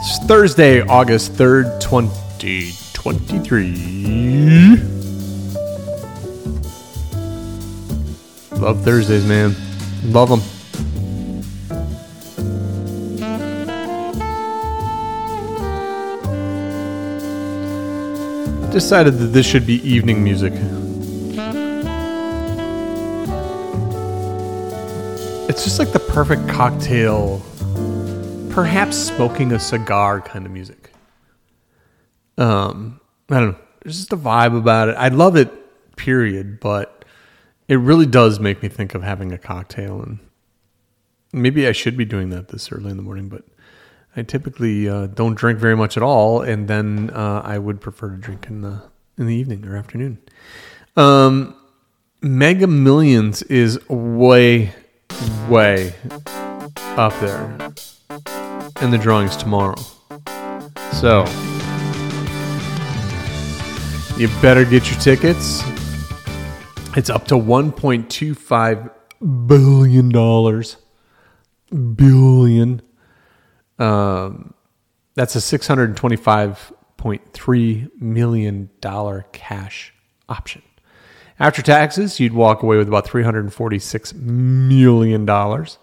It's Thursday, August 3rd, 2023. Love Thursdays, man. Love them. Decided that this should be evening music. It's just like the perfect cocktail, perhaps smoking a cigar kind of music. Um, I don't know. There's just a vibe about it. I love it, period, but it really does make me think of having a cocktail and maybe I should be doing that this early in the morning, but I typically uh, don't drink very much at all, and then uh, I would prefer to drink in the in the evening or afternoon. Um, Mega Millions is way, way up there, and the drawing's tomorrow. So you better get your tickets. It's up to 1.25 billion dollars. Billion. Um, that's a six hundred twenty-five point three million dollar cash option. After taxes, you'd walk away with about three hundred forty-six million dollars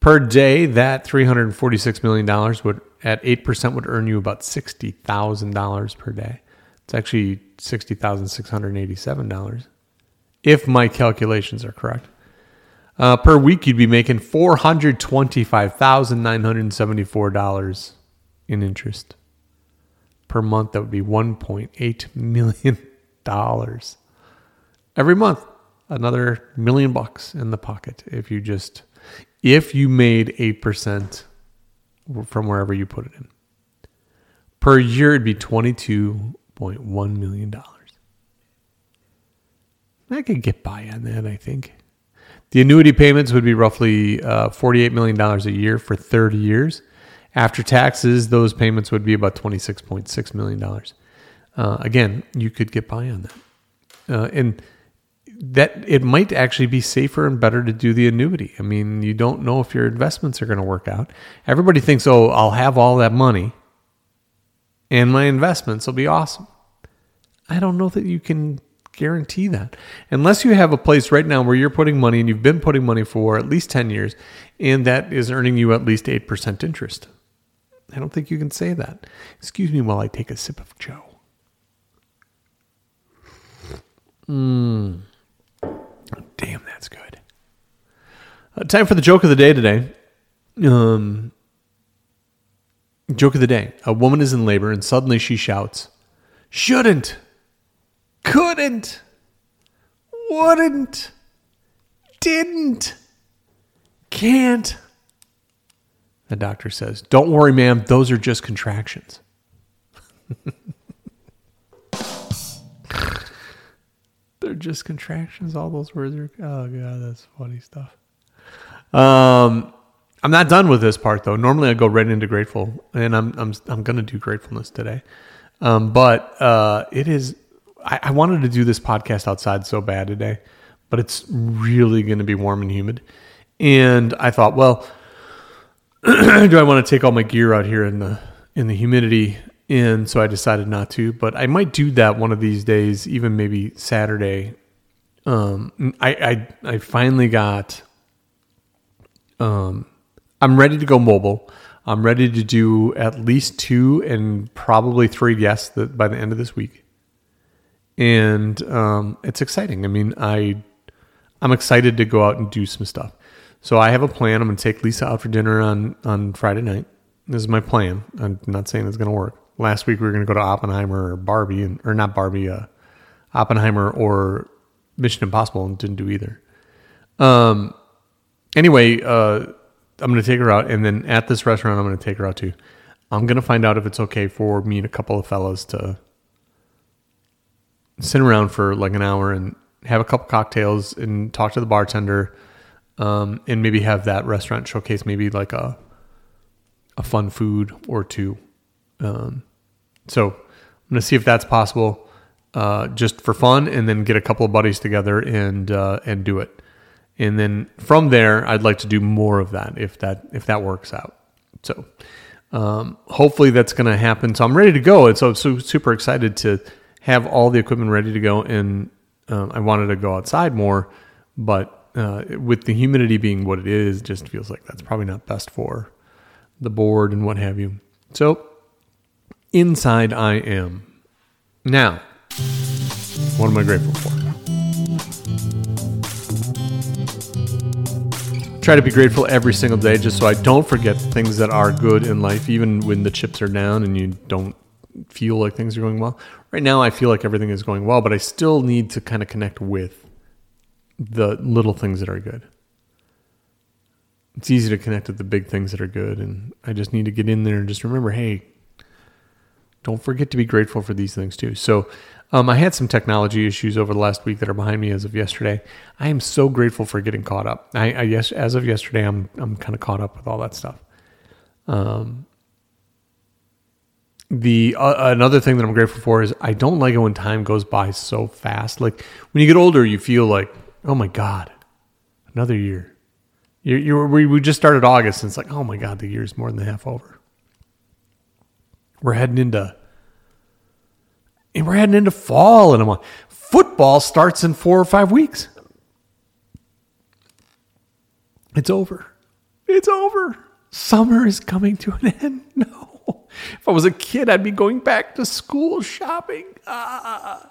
per day. That three hundred forty-six million dollars would, at eight percent, would earn you about sixty thousand dollars per day. It's actually sixty thousand six hundred eighty-seven dollars, if my calculations are correct. Uh, per week, you'd be making four hundred twenty-five thousand nine hundred seventy-four dollars in interest. Per month, that would be one point eight million dollars every month. Another million bucks in the pocket if you just if you made eight percent from wherever you put it in. Per year, it'd be twenty-two point one million dollars. I could get by on that. I think. The annuity payments would be roughly uh, $48 million a year for 30 years. After taxes, those payments would be about $26.6 million. Uh, again, you could get by on that. Uh, and that it might actually be safer and better to do the annuity. I mean, you don't know if your investments are going to work out. Everybody thinks, oh, I'll have all that money and my investments will be awesome. I don't know that you can guarantee that. Unless you have a place right now where you're putting money and you've been putting money for at least 10 years and that is earning you at least 8% interest. I don't think you can say that. Excuse me while I take a sip of Joe. Mmm. Damn, that's good. Uh, time for the joke of the day today. Um, joke of the day. A woman is in labor and suddenly she shouts, Shouldn't! couldn't, wouldn't, didn't, can't. The doctor says, Don't worry, ma'am, those are just contractions. They're just contractions. All those words are, oh, God, that's funny stuff. Um, I'm not done with this part though. Normally I go right into grateful, and I'm I'm I'm gonna do gratefulness today. Um, but uh, it is I, I wanted to do this podcast outside so bad today, but it's really to be warm and humid. And I thought, well, do I want to take all my gear out here in the in the humidity? And so I decided not to, but I might do that one of these days, even maybe Saturday. Um, I I, I finally got. Um, I'm ready to go mobile. I'm ready to do at least two and probably three guests that by the end of this week and um, it's exciting. I mean, I I'm excited to go out and do some stuff. So I have a plan. I'm going to take Lisa out for dinner on on Friday night. This is my plan. I'm not saying it's going to work. Last week we were going to go to Oppenheimer or Barbie, and or not Barbie, uh, Oppenheimer or Mission Impossible, and didn't do either. Um. Anyway, uh, I'm going to take her out, and then at this restaurant, I'm going to take her out too. I'm going to find out if it's okay for me and a couple of fellas to sit around for like an hour and have a couple cocktails and talk to the bartender, um, and maybe have that restaurant showcase maybe like a a fun food or two. Um, so I'm gonna see if that's possible, uh, just for fun, and then get a couple of buddies together and uh, and do it. and then from there, I'd like to do more of that if that if that works out. So um, hopefully that's going to happen. So I'm ready to go, and so I'm super excited to have all the equipment ready to go. And um, I wanted to go outside more, but uh, with the humidity being what it is, it just feels like that's probably not best for the board and what have you. So inside I am now. What am I grateful for? try to be grateful every single day just so I don't forget things that are good in life, even when the chips are down and you don't feel like things are going well. Right now, I feel like everything is going well, but I still need to kind of connect with the little things that are good. It's easy to connect with the big things that are good, and I just need to get in there and just remember hey, don't forget to be grateful for these things too. So, um, I had some technology issues over the last week that are behind me as of yesterday. I am so grateful for getting caught up. I, I yes, as of yesterday, I'm I'm kind of caught up with all that stuff. Um, the uh, another thing that I'm grateful for is I don't like it when time goes by so fast. Like when you get older, you feel like, oh my god, another year. You you we we just started August, and it's like, oh my god, the year is more than half over. We're heading into and we're heading into fall, and I'm like, football starts in four or five weeks. It's over. It's over. Summer is coming to an end. No. If I was a kid, I'd be going back to school shopping. Ah.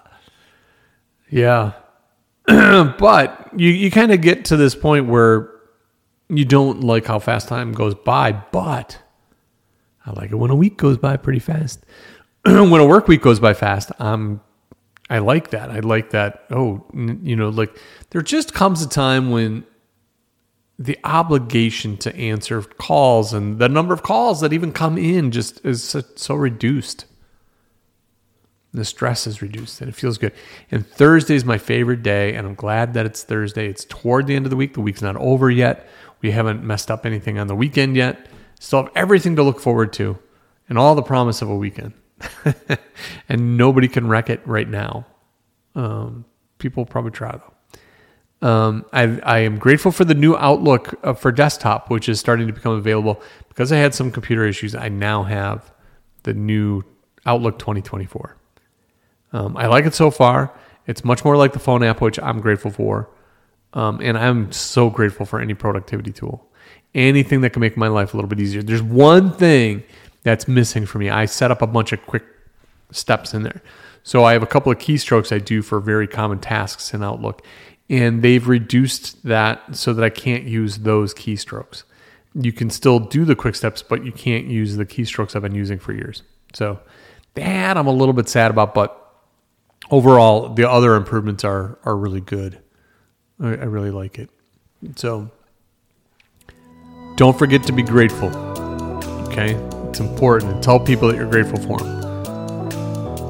Yeah. but you, you kind of get to this point where you don't like how fast time goes by, but I like it when a week goes by pretty fast. when a work week goes by fast, I'm I like that. I like that. Oh, you know, like there just comes a time when the obligation to answer calls and the number of calls that even come in just is so, so reduced. The stress is reduced and it feels good. And Thursday is my favorite day, and I'm glad that it's Thursday. It's toward the end of the week. The week's not over yet. We haven't messed up anything on the weekend yet. Still have everything to look forward to and all the promise of a weekend. and nobody can wreck it right now. Um, people probably try though. Um, I, I, am grateful for the new Outlook uh, for desktop, which is starting to become available because I had some computer issues. I now have the new Outlook 2024. Um, I like it so far. It's much more like the phone app, which I'm grateful for. Um, and I'm so grateful for any productivity tool, anything that can make my life a little bit easier. There's one thing that's missing for me. I set up a bunch of quick steps in there. So I have a couple of keystrokes I do for very common tasks in Outlook, and they've reduced that so that I can't use those keystrokes. You can still do the quick steps, but you can't use the keystrokes I've been using for years. So that I'm a little bit sad about, but overall the other improvements are are really good. I, I really like it. So don't forget to be grateful. Okay? It's important tell people that you're grateful for them.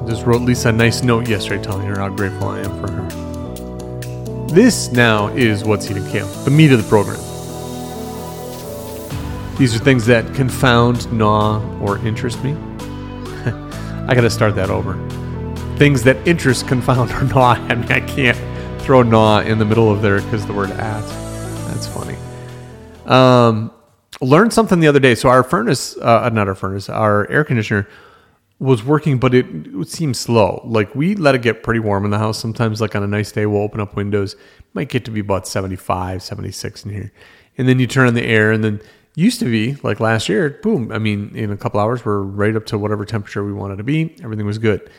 I just wrote Lisa a nice note yesterday telling her how grateful I am for her. This now is What's Eating Kale, the meat of the program. These are things that confound, gnaw, or interest me. I gotta start that over. Things that interest, confound, or gnaw. I mean, I can't throw gnaw in the middle of there because the word at. That's funny. Um, learned something the other day. So our furnace, uh, not our furnace, our air conditioner was working, but it, it seemed slow. Like we let it get pretty warm in the house. Sometimes, like on a nice day, we'll open up windows. Might get to be about 75, 76 in here. And then you turn on the air, and then used to be like last year, boom. I mean, in a couple hours, we're right up to whatever temperature we wanted to be. Everything was good.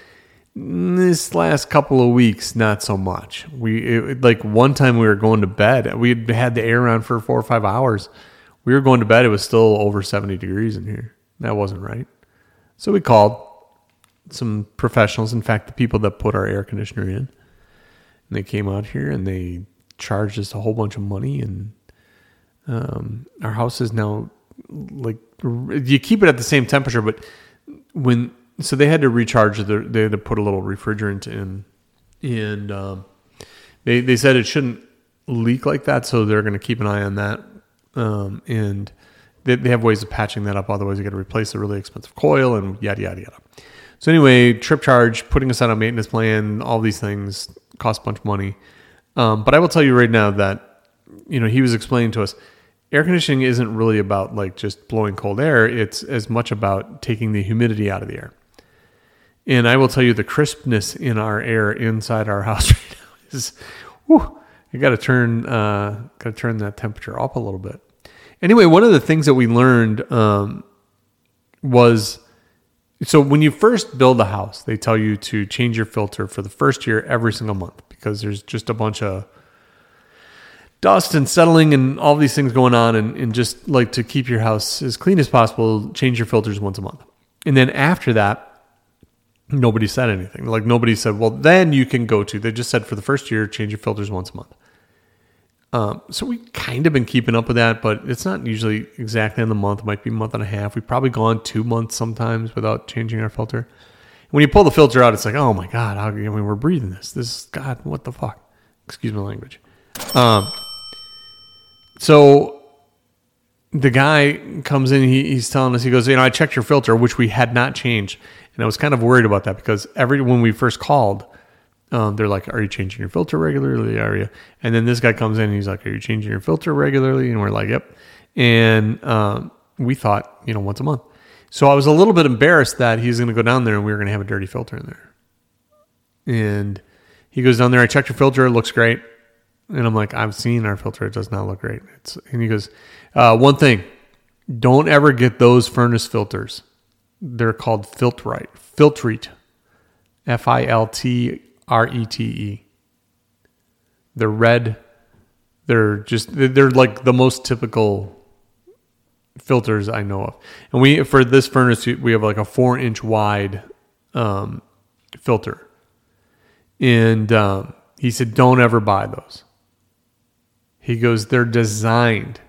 This last couple of weeks, not so much. We it, like one time we were going to bed. We had had the air on for four or five hours we were going to bed. It was still over 70 degrees in here. That wasn't right. So we called some professionals. In fact, the people that put our air conditioner in. And they came out here and they charged us a whole bunch of money. And um, our house is now like, you keep it at the same temperature, but when, so they had to recharge, the, they had to put a little refrigerant in. And um, they, they said it shouldn't leak like that. So they're going to keep an eye on that um, and they, they have ways of patching that up. Otherwise, you got to replace a really expensive coil and yada yada yada. So anyway, trip charge, putting us on a maintenance plan, all these things cost a bunch of money. Um, but I will tell you right now that you know, he was explaining to us air conditioning isn't really about like just blowing cold air, it's as much about taking the humidity out of the air. And I will tell you the crispness in our air inside our house right now is whew, you got to turn uh, got to turn that temperature up a little bit. Anyway, one of the things that we learned um, was so when you first build a house, they tell you to change your filter for the first year every single month because there's just a bunch of dust and settling and all these things going on and, and just like to keep your house as clean as possible, change your filters once a month. And then after that, nobody said anything. Like nobody said, well, then you can go to. They just said for the first year, change your filters once a month. Um, so we kind of been keeping up with that, but it's not usually exactly in the month. It might be a month and a half. We've probably gone two months sometimes without changing our filter. When you pull the filter out, it's like, oh my god, how, I mean, we're breathing this. This is God, what the fuck? Excuse my language. Um, so the guy comes in, he, he's telling us, he goes, you know, I checked your filter, which we had not changed, and I was kind of worried about that because every when we first called, um, they're like, "Are you changing your filter regularly? Are you?" And then this guy comes in, and he's like, "Are you changing your filter regularly?" And we're like, "Yep." And um, we thought, you know, once a month. So I was a little bit embarrassed that he's going to go down there and we were going to have a dirty filter in there. And he goes down there. I checked your filter; it looks great. And I'm like, I've seen our filter; it does not look great. It's, and he goes, uh, one thing, don't ever get those furnace filters. They're called Filtrite. Filtrete. F I L T R E T E. They're red. They're just they're like the most typical filters I know of. And we for this furnace we have like a four inch wide um, filter. And um, he said, "Don't ever buy those." He goes, "They're designed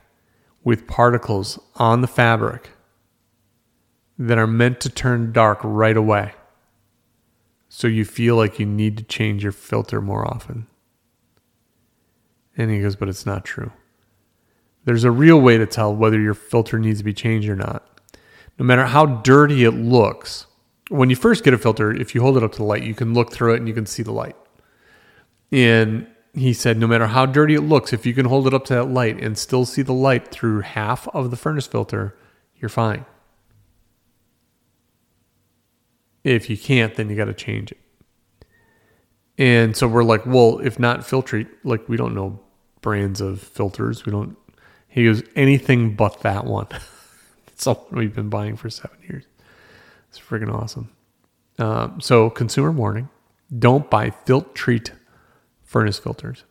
with particles on the fabric that are meant to turn dark right away." So you feel like you need to change your filter more often. And he goes, but it's not true. There's a real way to tell whether your filter needs to be changed or not. No matter how dirty it looks, when you first get a filter, if you hold it up to the light, you can look through it and you can see the light. And he said, no matter how dirty it looks, if you can hold it up to that light and still see the light through half of the furnace filter, you're fine. If you can't, then you got to change it. And so we're like, well, if not Filtrete, like we don't know brands of filters. We don't. He goes anything but that one. it's all we've been buying for seven years. It's freaking awesome. Um, so consumer warning: don't buy Filtrete furnace filters.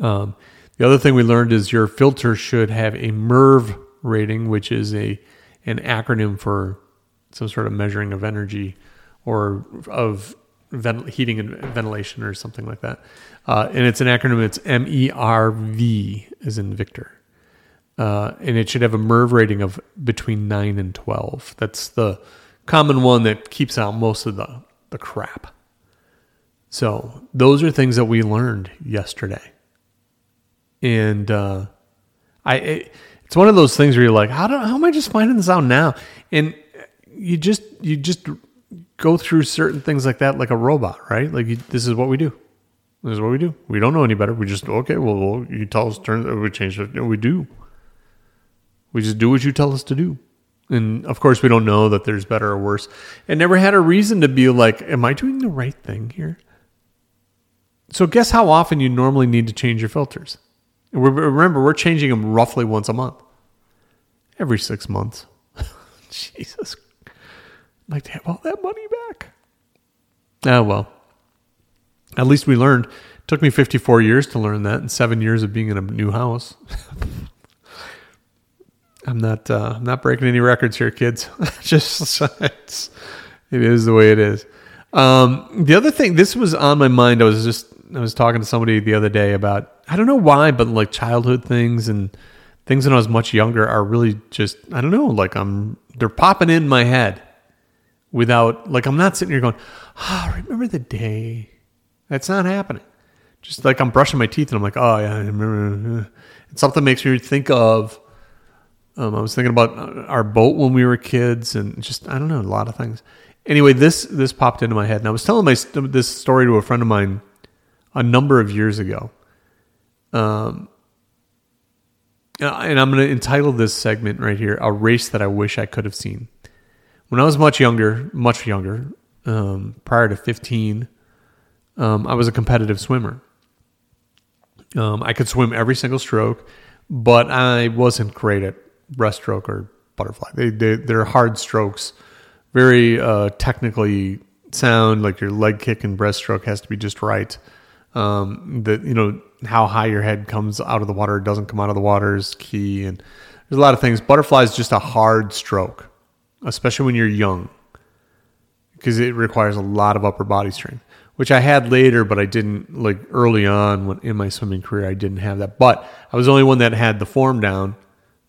Um, the other thing we learned is your filter should have a MERV rating, which is a an acronym for some sort of measuring of energy or of vent- heating and ventilation or something like that. Uh, and it's an acronym. It's MERV, as in Victor. Uh, and it should have a MERV rating of between 9 and 12. That's the common one that keeps out most of the, the crap. So those are things that we learned yesterday. And uh, I, it, it's one of those things where you're like, how, do, how am I just finding this out now? And you just you just go through certain things like that like a robot, right? Like you, this is what we do. This is what we do. We don't know any better. We just okay. Well, you tell us turn. We change it. We do. We just do what you tell us to do. And of course, we don't know that there's better or worse. And never had a reason to be like, "Am I doing the right thing here?" So, guess how often you normally need to change your filters? Remember, we're changing them roughly once a month, every six months. Jesus like to have all that money back. Oh, well. At least we learned. It took me 54 years to learn that and seven years of being in a new house. I'm not uh, I'm not breaking any records here, kids. Just it's, it is the way it is. Um, the other thing, this was on my mind. I was just I was talking to somebody the other day about I don't know why, but like childhood things and things when I was much younger are really just I don't know. Like I'm they're popping in my head without like I'm not sitting here going, ah, remember the day. That's not happening. Just like I'm brushing my teeth and I'm like, oh yeah, I remember. And something makes me think of. Um, I was thinking about our boat when we were kids, and just I don't know a lot of things. Anyway, this this popped into my head, and I was telling my this story to a friend of mine a number of years ago. Um, uh, and I'm going to entitle this segment right here "A Race That I Wish I Could Have Seen." When I was much younger, much younger, um, prior to 15, um, I was a competitive swimmer. Um, I could swim every single stroke, but I wasn't great at breaststroke or butterfly. They, they they're hard strokes, very uh, technically sound. Like your leg kick and breaststroke has to be just right. Um, that you know how high your head comes out of the water, doesn't come out of the water is key, and there's a lot of things. Butterfly is just a hard stroke, especially when you're young, because it requires a lot of upper body strength which I had later, but I didn't like early on when, in my swimming career. I didn't have that, but I was the only one that had the form down,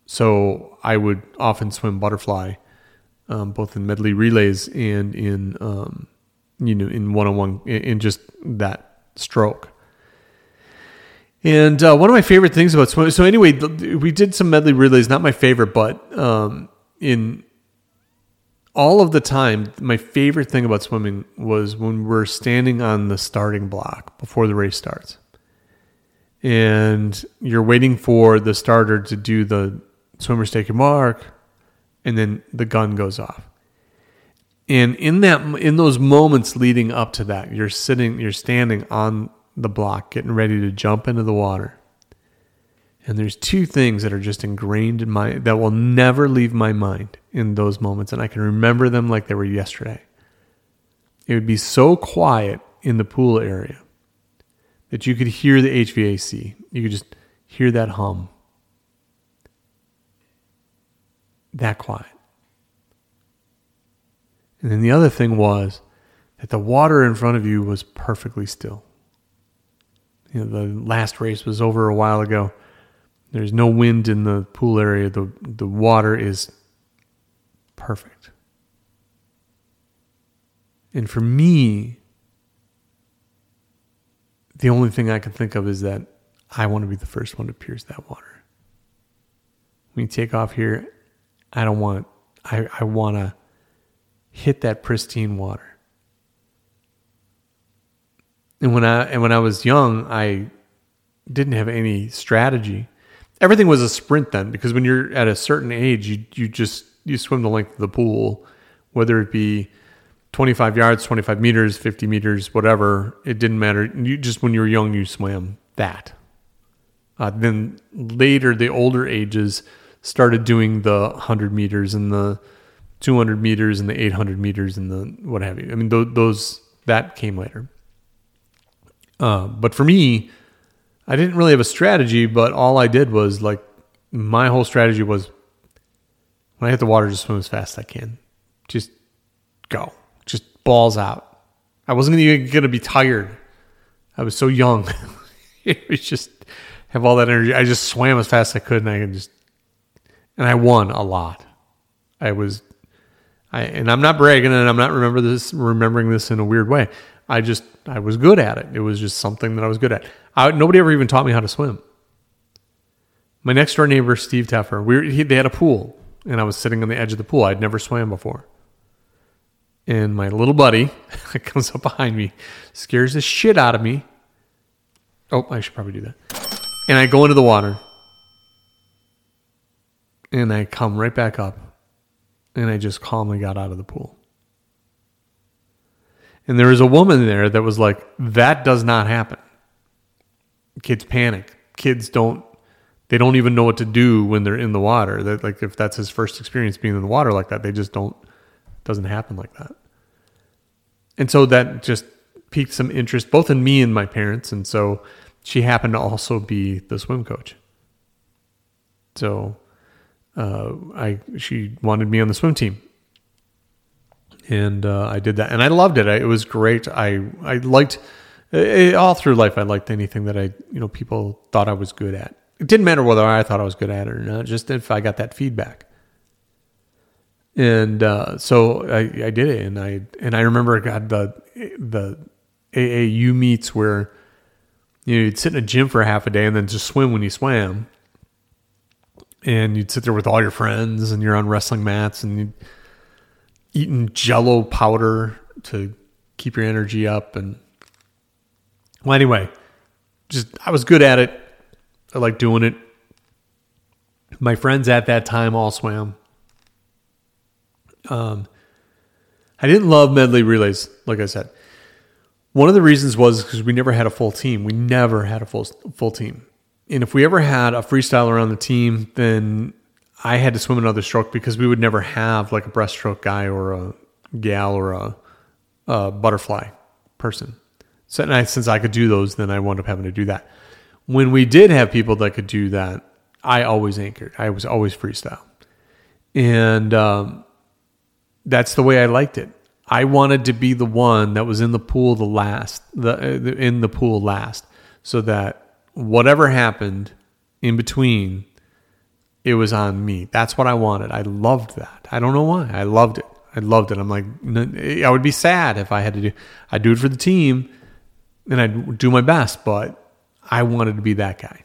so I would often swim butterfly, um, both in medley relays and in um, you know in one on one in just that stroke. And uh, one of my favorite things about swimming. So anyway, we did some medley relays. Not my favorite, but um, in all of the time, my favorite thing about swimming was when we're standing on the starting block before the race starts. And you're waiting for the starter to do the swimmer's take your mark, and then the gun goes off. And in that in those moments leading up to that, you're sitting, you're standing on the block, getting ready to jump into the water. And there's two things that are just ingrained in my that will never leave my mind in those moments and I can remember them like they were yesterday. It would be so quiet in the pool area that you could hear the HVAC. You could just hear that hum. That quiet. And then the other thing was that the water in front of you was perfectly still. You know, the last race was over a while ago there's no wind in the pool area. The, the water is perfect. And for me, the only thing I can think of is that I want to be the first one to pierce that water. When you take off here, I don't want, I, I want to hit that pristine water. And when I, and when I was young, I didn't have any strategy everything was a sprint then because when you're at a certain age, you you just you swim the length of the pool, whether it be 25 yards, 25 meters, 50 meters, whatever. It didn't matter. You just when you were young, you swam that. Uh, then later, the older ages started doing the 100 meters and the 200 meters and the 800 meters and the what have you. I mean, those, those that came later. Uh, but for me, I didn't really have a strategy, but all I did was like my whole strategy was when I hit the water, just swim as fast as I can. Just go. Just balls out. I wasn't even to be tired. I was so young. it was just have all that energy. I just swam as fast as I could and I could just, and I won a lot. I was, I, and I'm not bragging and I'm not remember this, remembering this in a weird way. I just, I was good at it. It was just something that I was good at. I, nobody ever even taught me how to swim. My next door neighbor, Steve Teffer, we were, he, they had a pool, and I was sitting on the edge of the pool. I'd never swam before. And my little buddy comes up behind me, scares the shit out of me. Oh, I should probably do that. And I go into the water, and I come right back up, and I just calmly got out of the pool. And there was a woman there that was like, that does not happen kids panic. Kids don't they don't even know what to do when they're in the water. That like if that's his first experience being in the water like that, they just don't doesn't happen like that. And so that just piqued some interest both in me and my parents and so she happened to also be the swim coach. So uh, I she wanted me on the swim team, and uh, I did that, and I loved it. I, it was great. I I liked it, all through life, I liked anything that I, you know, people thought I was good at. It didn't matter whether I thought I was good at it or not, just if I got that feedback. And uh, so I, I did it, and I and I remember God the the AAU meets where you know you'd sit in a gym for half a day and then just swim when you swam, and you'd sit there with all your friends and you're on wrestling mats and you'd eating Jello powder to keep your energy up and well, anyway, just I was good at it. I like doing it. My friends at that time all swam. Um, I didn't love medley relays, like I said. One of the reasons was because we never had a full team. We never had a full full team. And if we ever had a freestyler on the team, then I had to swim another stroke because we would never have like a breaststroke guy or a gal or a, a butterfly person. So I, since I could do those, then I wound up having to do that. When we did have people that could do that, I always anchored. I was always freestyle, and um, that's the way I liked it. I wanted to be the one that was in the pool the last, the, uh, in the pool last, so that whatever happened in between, it was on me. That's what I wanted. I loved that. I don't know why. I loved it. I loved it. I'm like, I would be sad if I had to do. I'd do it for the team, and I'd do my best, but I wanted to be that guy,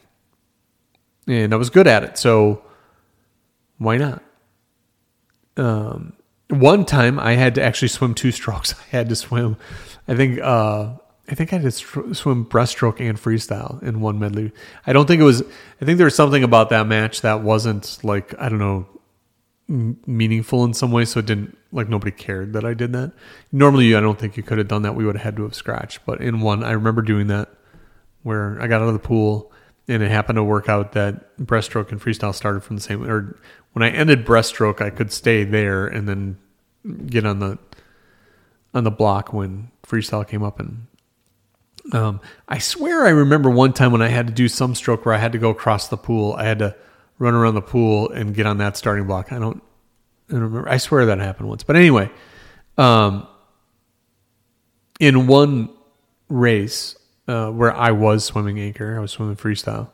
and I was good at it. So why not? Um, one time I had to actually swim two strokes. I had to swim, I think, uh, I think I had to swim breaststroke and freestyle in one medley. I don't think it was, I think there was something about that match that wasn't like, I don't know, meaningful in some way. So it didn't, like, nobody cared that I did that. Normally, I don't think you could have done that. We would have had to have scratched. But in one, I remember doing that where I got out of the pool and it happened to work out that breaststroke and freestyle started from the same, or when I ended breaststroke, I could stay there and then get on the on the block when freestyle came up and um, I swear I remember one time when I had to do some stroke where I had to go across the pool. I had to run around the pool and get on that starting block. I don't, I don't remember. I swear that happened once. But anyway, um, in one race uh, where I was swimming anchor, I was swimming freestyle.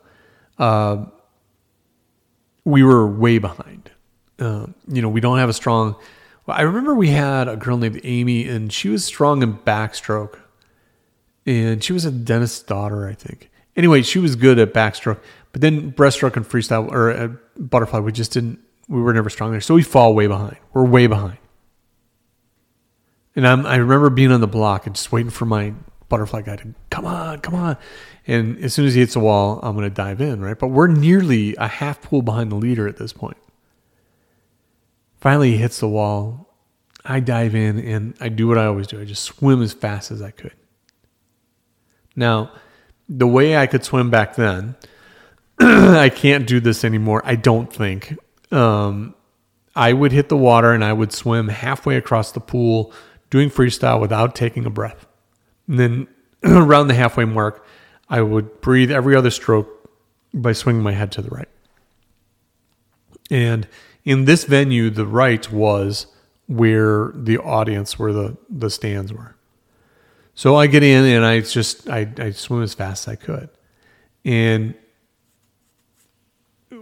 Uh, we were way behind. Uh, you know, we don't have a strong. Well, I remember we had a girl named Amy, and she was strong in backstroke, and she was a dentist's daughter, I think. Anyway, she was good at backstroke, but then breaststroke and freestyle or uh, butterfly, we just didn't. We were never strong there, so we fall way behind. We're way behind. And I'm, I remember being on the block and just waiting for my butterfly guy to come on, come on. And as soon as he hits the wall, I'm going to dive in, right? But we're nearly a half pool behind the leader at this point. Finally, he hits the wall. I dive in and I do what I always do I just swim as fast as I could. Now, the way I could swim back then, I can't do this anymore, I don't think. Um, I would hit the water and I would swim halfway across the pool doing freestyle without taking a breath. And then around the halfway mark, I would breathe every other stroke by swinging my head to the right. And in this venue, the right was where the audience, where the, the stands were. So I get in and I just I, I swim as fast as I could. And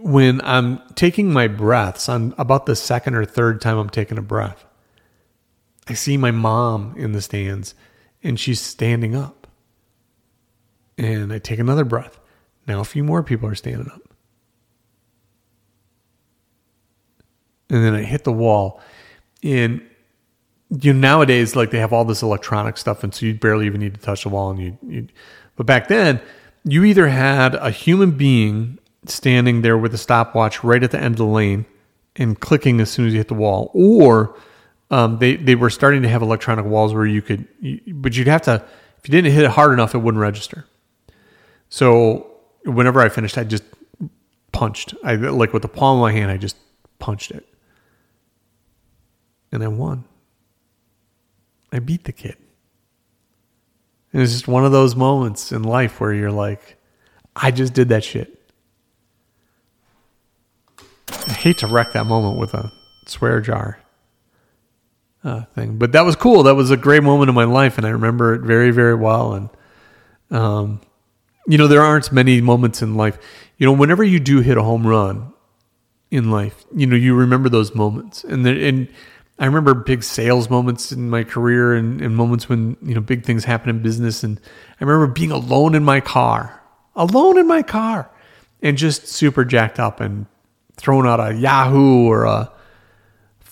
when I'm taking my breaths, on about the second or third time I'm taking a breath, I see my mom in the stands and she's standing up. And I take another breath. Now a few more people are standing up. And then I hit the wall. And you know, nowadays, like they have all this electronic stuff, and so you barely even need to touch the wall. And you, you but back then, you either had a human being standing there with a stopwatch right at the end of the lane and clicking as soon as you hit the wall, or um, they they were starting to have electronic walls where you could, you, but you'd have to if you didn't hit it hard enough, it wouldn't register. So whenever I finished, I just punched. I like with the palm of my hand, I just punched it, and I won. I beat the kid. And it's just one of those moments in life where you're like, I just did that shit. I hate to wreck that moment with a swear jar uh, thing. But that was cool. That was a great moment in my life, and I remember it very, very well. And, um, you know, there aren't many moments in life. You know, whenever you do hit a home run in life, you know, you remember those moments. And, there, and I remember big sales moments in my career and, and moments when, you know, big things happen in business. And I remember being alone in my car, alone in my car, and just super jacked up and throwing out a Yahoo or a,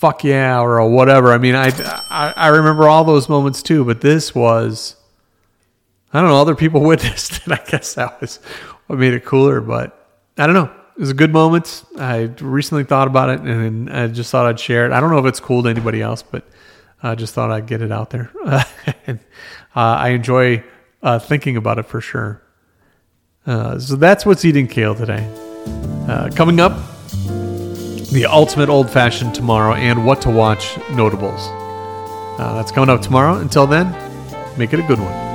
fuck yeah or a whatever. I mean, I, I, I remember all those moments too, but this was, I don't know, other people witnessed it. I guess that was what made it cooler. But I don't know. It was a good moment. I recently thought about it and I just thought I'd share it. I don't know if it's cool to anybody else, but I just thought I'd get it out there. and, uh, I enjoy uh, thinking about it for sure. Uh, so that's what's eating kale today. Uh, coming up, the ultimate old fashioned tomorrow and what to watch notables. Uh, that's coming up tomorrow. Until then, make it a good one.